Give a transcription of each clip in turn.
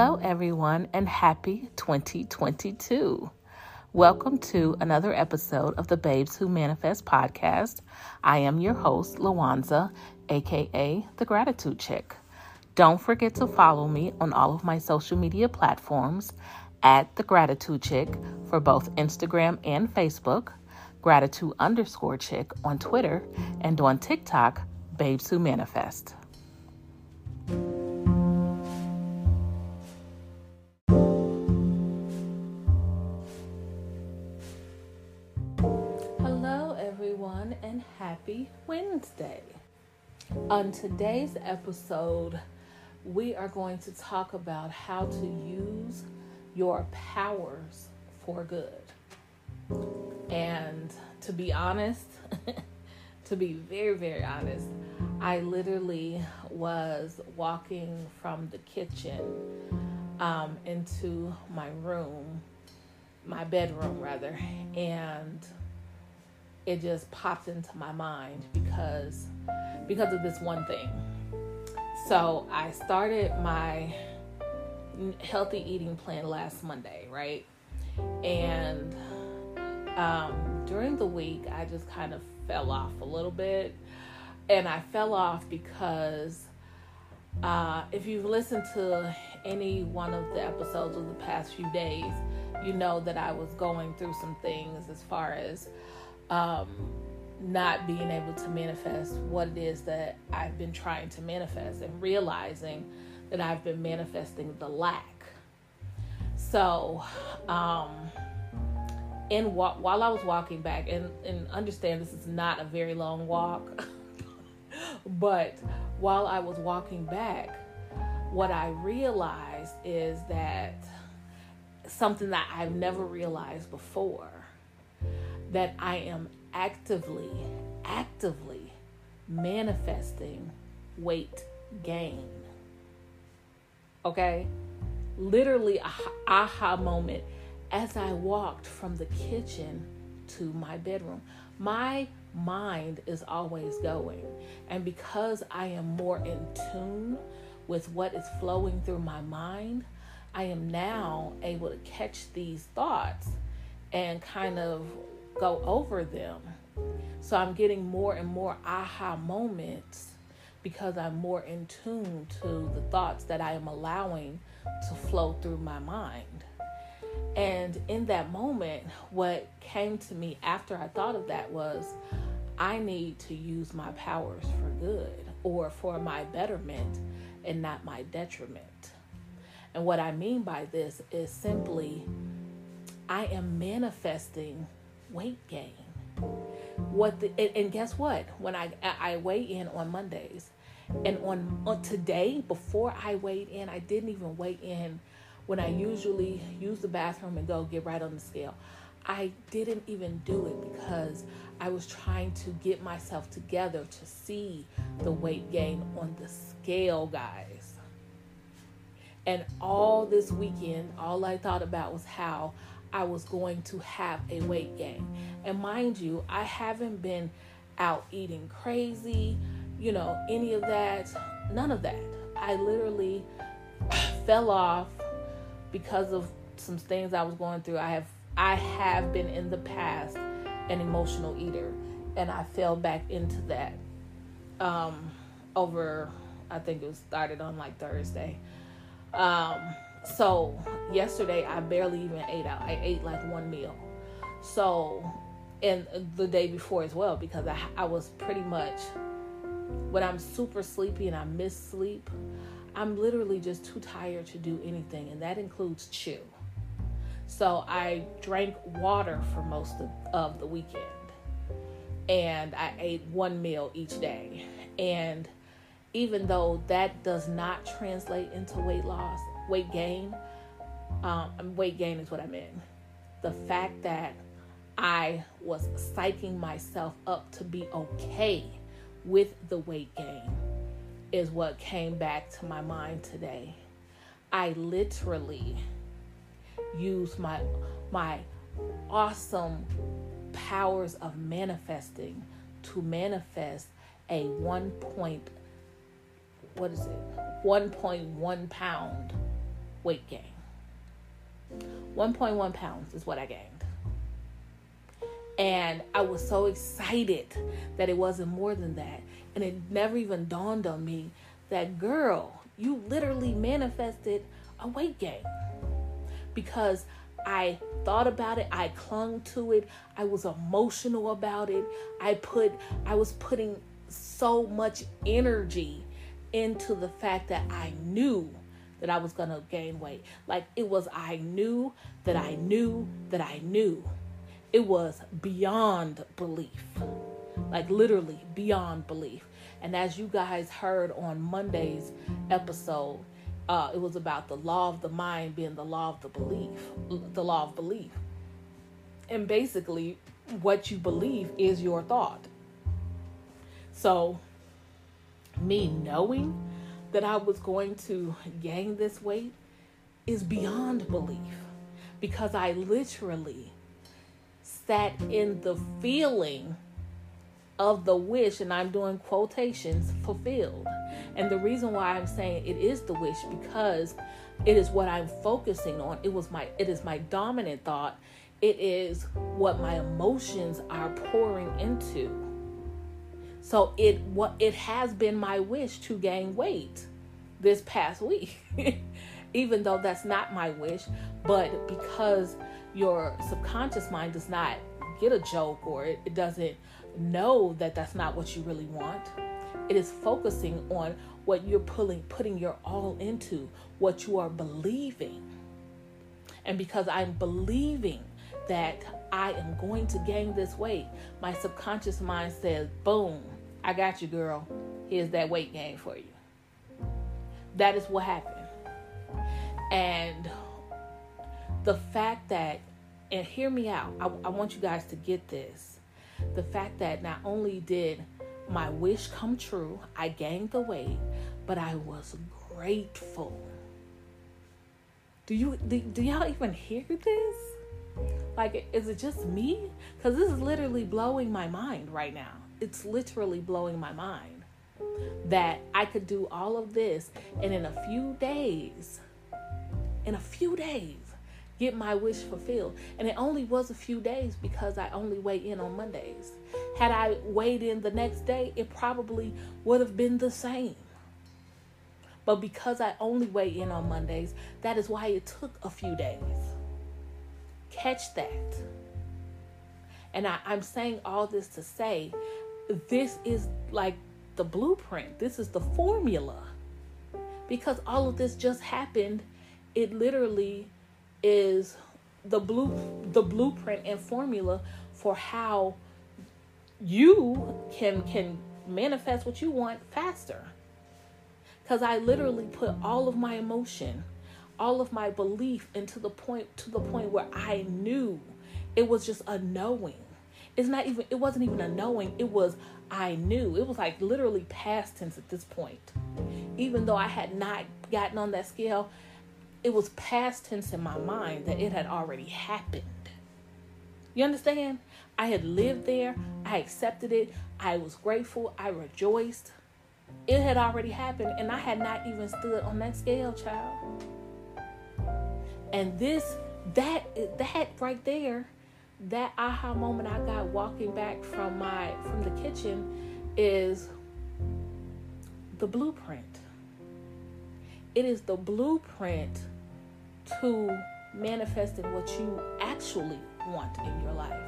Hello, everyone, and happy 2022. Welcome to another episode of the Babes Who Manifest podcast. I am your host, Lawanza, aka The Gratitude Chick. Don't forget to follow me on all of my social media platforms at The Gratitude Chick for both Instagram and Facebook, Gratitude underscore Chick on Twitter, and on TikTok, Babes Who Manifest. Wednesday. On today's episode, we are going to talk about how to use your powers for good. And to be honest, to be very, very honest, I literally was walking from the kitchen um, into my room, my bedroom rather, and it just popped into my mind because because of this one thing. So I started my healthy eating plan last Monday, right? And um, during the week, I just kind of fell off a little bit. And I fell off because uh, if you've listened to any one of the episodes of the past few days, you know that I was going through some things as far as um, not being able to manifest what it is that I've been trying to manifest and realizing that I've been manifesting the lack. So, um, in while I was walking back, and, and understand this is not a very long walk, but while I was walking back, what I realized is that something that I've never realized before that I am actively, actively manifesting weight gain. Okay? Literally, a aha moment as I walked from the kitchen to my bedroom. My mind is always going. And because I am more in tune with what is flowing through my mind, I am now able to catch these thoughts and kind of go over them. So I'm getting more and more aha moments because I'm more in tune to the thoughts that I am allowing to flow through my mind. And in that moment, what came to me after I thought of that was I need to use my powers for good or for my betterment and not my detriment. And what I mean by this is simply I am manifesting weight gain. What the, and, and guess what? When I I weigh in on Mondays, and on, on today before I weighed in, I didn't even weigh in when I usually use the bathroom and go get right on the scale. I didn't even do it because I was trying to get myself together to see the weight gain on the scale, guys. And all this weekend, all I thought about was how I was going to have a weight gain. And mind you, I haven't been out eating crazy, you know, any of that, none of that. I literally fell off because of some things I was going through. I have I have been in the past an emotional eater and I fell back into that um over I think it was started on like Thursday. Um so yesterday I barely even ate out. I ate like one meal. So and the day before as well because I I was pretty much when I'm super sleepy and I miss sleep, I'm literally just too tired to do anything and that includes chew. So I drank water for most of, of the weekend. And I ate one meal each day. And even though that does not translate into weight loss, weight gain, um, weight gain is what I meant. The fact that I was psyching myself up to be okay with the weight gain is what came back to my mind today. I literally used my my awesome powers of manifesting to manifest a one point what is it 1.1 pound weight gain. 1.1 pounds is what I gained. And I was so excited that it wasn't more than that. And it never even dawned on me that, girl, you literally manifested a weight gain. Because I thought about it, I clung to it, I was emotional about it. I put I was putting so much energy into the fact that I knew that I was going to gain weight. Like it was I knew that I knew that I knew. It was beyond belief. Like literally beyond belief. And as you guys heard on Monday's episode, uh, it was about the law of the mind being the law of the belief, the law of belief. And basically, what you believe is your thought. So, me knowing that I was going to gain this weight is beyond belief because I literally sat in the feeling of the wish, and I'm doing quotations fulfilled. And the reason why I'm saying it is the wish because it is what I'm focusing on. It was my it is my dominant thought. It is what my emotions are pouring into. So it what it has been my wish to gain weight this past week. Even though that's not my wish, but because your subconscious mind does not get a joke or it, it doesn't know that that's not what you really want. It is focusing on what you're pulling, putting your all into, what you are believing. And because I'm believing that I am going to gain this weight, my subconscious mind says, boom, I got you, girl. Here's that weight gain for you. That is what happened. And the fact that, and hear me out, I, I want you guys to get this the fact that not only did my wish come true, I gained the weight, but I was grateful. Do you do, do y'all even hear this? Like, is it just me? Because this is literally blowing my mind right now. It's literally blowing my mind that I could do all of this and in a few days, in a few days, get my wish fulfilled. And it only was a few days because I only weigh in on Mondays. Had I weighed in the next day, it probably would have been the same. But because I only weigh in on Mondays, that is why it took a few days. Catch that. And I, I'm saying all this to say this is like the blueprint, this is the formula. Because all of this just happened, it literally is the blue the blueprint and formula for how you can can manifest what you want faster. Because i literally put all of my emotion all of my belief into the point to the point where i knew it was just a knowing it's not even it wasn't even a knowing it was i knew it was like literally past tense at this point even though i had not gotten on that scale it was past tense in my mind that it had already happened. You understand? I had lived there, I accepted it, I was grateful, I rejoiced. It had already happened, and I had not even stood on that scale, child. And this, that, that right there, that aha moment I got walking back from my from the kitchen is the blueprint. It is the blueprint to manifesting what you actually want in your life.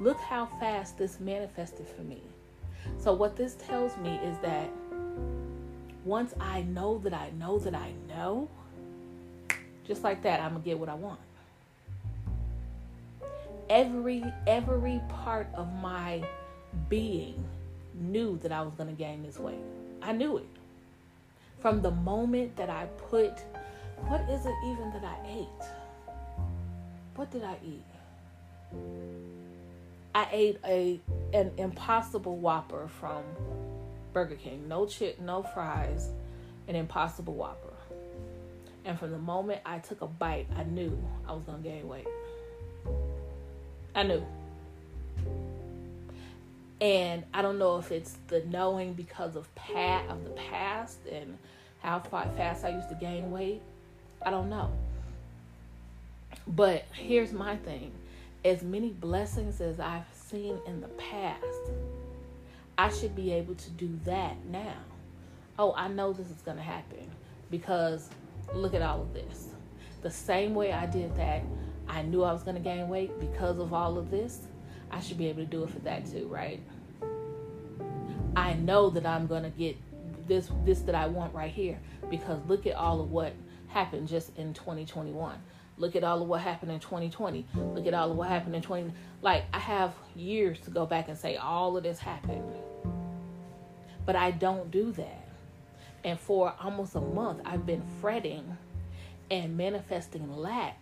Look how fast this manifested for me. So, what this tells me is that once I know that I know that I know, just like that, I'm gonna get what I want. Every every part of my being knew that I was gonna gain this weight. I knew it. From the moment that I put what is it even that I ate? What did I eat? I ate a an impossible whopper from Burger King. No chip, no fries, an impossible whopper. And from the moment I took a bite, I knew I was gonna gain weight. I knew. And I don't know if it's the knowing because of pat of the past and how fast I used to gain weight I don't know. But here's my thing as many blessings as I've seen in the past, I should be able to do that now. Oh, I know this is going to happen because look at all of this. The same way I did that, I knew I was going to gain weight because of all of this. I should be able to do it for that too, right? I know that I'm going to get this this that I want right here because look at all of what happened just in 2021. Look at all of what happened in 2020. Look at all of what happened in 20 like I have years to go back and say all of this happened. But I don't do that. And for almost a month I've been fretting and manifesting lack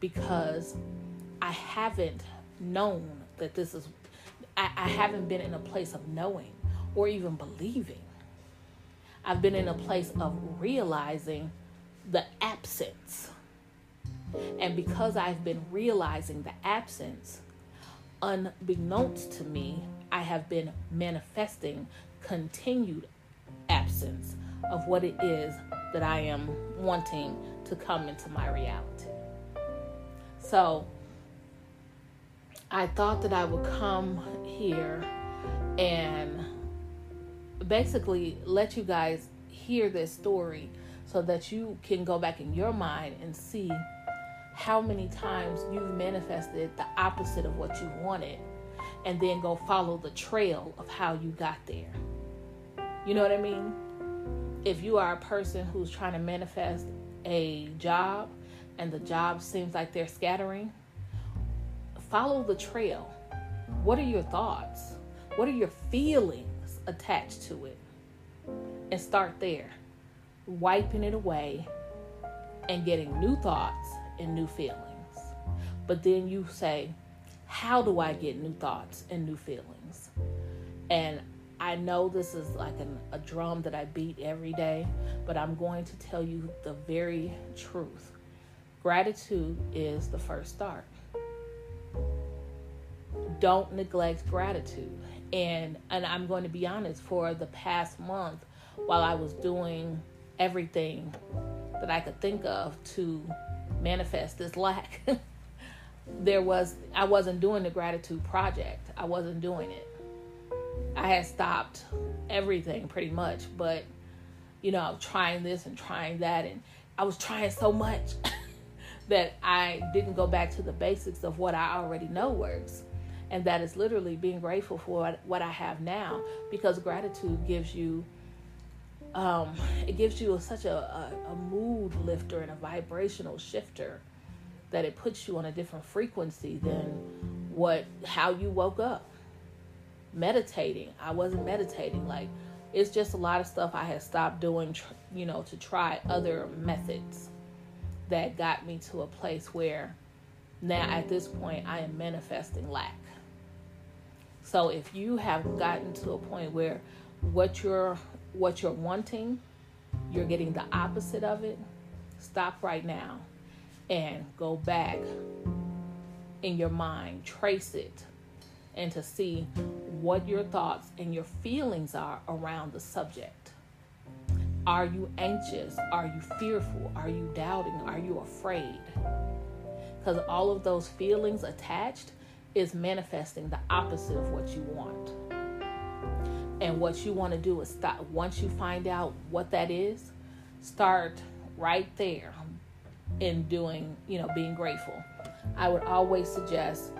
because I haven't known that this is I, I haven't been in a place of knowing or even believing. I've been in a place of realizing the absence and because I've been realizing the absence, unbeknownst to me, I have been manifesting continued absence of what it is that I am wanting to come into my reality. So I thought that I would come here and basically let you guys hear this story so that you can go back in your mind and see how many times you've manifested the opposite of what you wanted and then go follow the trail of how you got there. You know what I mean? If you are a person who's trying to manifest a job and the job seems like they're scattering, follow the trail. What are your thoughts? What are your feelings attached to it? And start there, wiping it away and getting new thoughts and new feelings. But then you say, How do I get new thoughts and new feelings? And I know this is like an, a drum that I beat every day, but I'm going to tell you the very truth. Gratitude is the first start. Don't neglect gratitude. And and I'm going to be honest, for the past month, while I was doing everything that I could think of to manifest this lack. there was I wasn't doing the gratitude project. I wasn't doing it. I had stopped everything pretty much, but you know, I was trying this and trying that and I was trying so much that I didn't go back to the basics of what I already know works. And that is literally being grateful for what I have now. Because gratitude gives you um, it gives you a, such a, a, a mood lifter and a vibrational shifter that it puts you on a different frequency than what how you woke up. Meditating. I wasn't meditating. Like it's just a lot of stuff i had stopped doing you know to try other methods that got me to a place where now at this point i am manifesting lack so if you have gotten to a point where what you're what you're wanting, you're getting the opposite of it, stop right now and go back in your mind, trace it, and to see what your thoughts and your feelings are around the subject. Are you anxious? Are you fearful? Are you doubting? Are you afraid? Because all of those feelings attached is manifesting the opposite of what you want. And what you want to do is stop. Once you find out what that is, start right there in doing, you know, being grateful. I would always suggest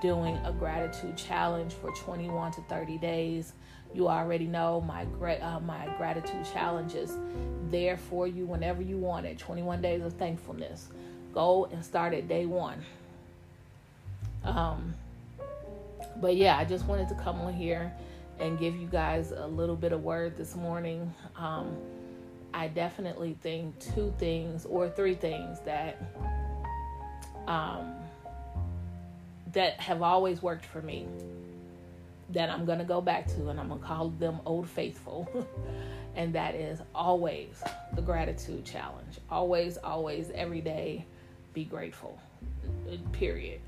doing a gratitude challenge for 21 to 30 days. You already know my uh, my gratitude challenges there for you whenever you want it. 21 days of thankfulness. Go and start at day one. Um, but yeah, I just wanted to come on here and give you guys a little bit of word this morning. Um, I definitely think two things or three things that um, that have always worked for me that I'm going to go back to and I'm going to call them old faithful. and that is always the gratitude challenge. Always, always, every day, be grateful. Period.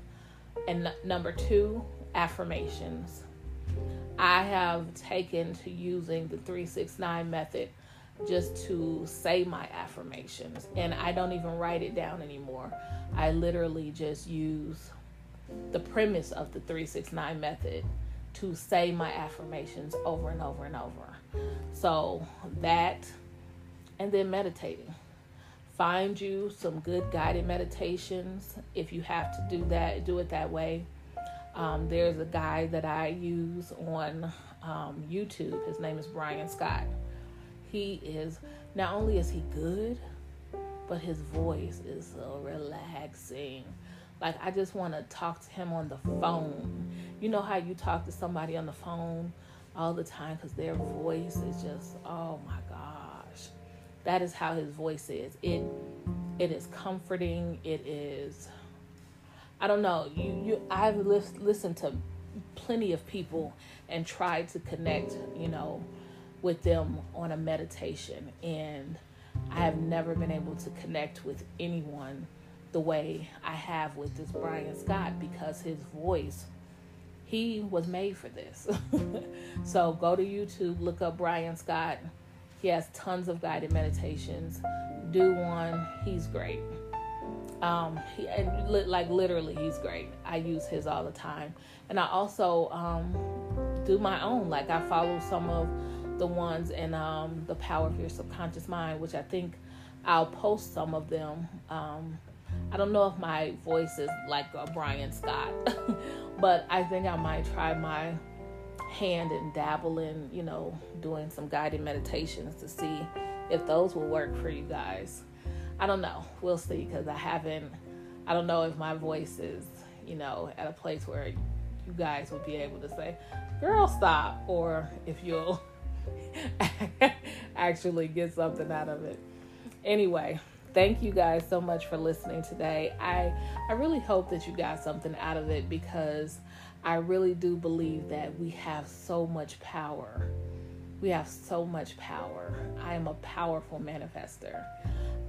And n- number two, affirmations. I have taken to using the 369 method just to say my affirmations. And I don't even write it down anymore. I literally just use the premise of the 369 method to say my affirmations over and over and over. So that, and then meditating. Find you some good guided meditations. If you have to do that, do it that way. Um, there's a guy that I use on um, YouTube. His name is Brian Scott. He is not only is he good, but his voice is so relaxing. Like I just want to talk to him on the phone. You know how you talk to somebody on the phone all the time because their voice is just oh my gosh. That is how his voice is. It it is comforting. It is I don't know. You you I've listened to plenty of people and tried to connect, you know, with them on a meditation and I have never been able to connect with anyone the way I have with this Brian Scott because his voice, he was made for this. so go to YouTube, look up Brian Scott. He has tons of guided meditations. Do one, he's great. Um, he, and li- like literally, he's great. I use his all the time, and I also um, do my own. Like I follow some of the ones in um, the Power of Your Subconscious Mind, which I think I'll post some of them. Um, I don't know if my voice is like a Brian Scott, but I think I might try my hand and dabble in, you know, doing some guided meditations to see if those will work for you guys. I don't know. We'll see because I haven't, I don't know if my voice is, you know, at a place where you guys would be able to say, girl, stop, or if you'll actually get something out of it. Anyway, thank you guys so much for listening today. I I really hope that you got something out of it because I really do believe that we have so much power. We have so much power. I am a powerful manifester.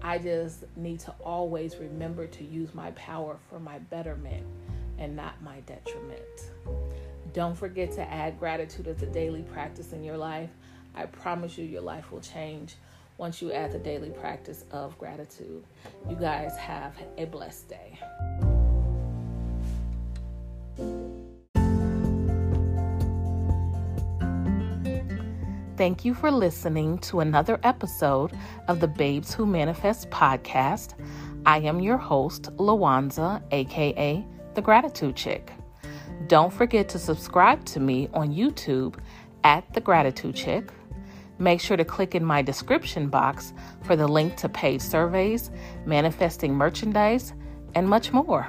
I just need to always remember to use my power for my betterment and not my detriment. Don't forget to add gratitude as a daily practice in your life. I promise you, your life will change once you add the daily practice of gratitude. You guys have a blessed day. Thank you for listening to another episode of the Babes Who Manifest podcast. I am your host, Lawanza, aka The Gratitude Chick. Don't forget to subscribe to me on YouTube at The Gratitude Chick Make sure to click in my description box for the link to paid surveys, manifesting merchandise, and much more.